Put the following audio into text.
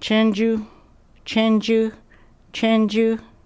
Chenju, Chenju, Chenju.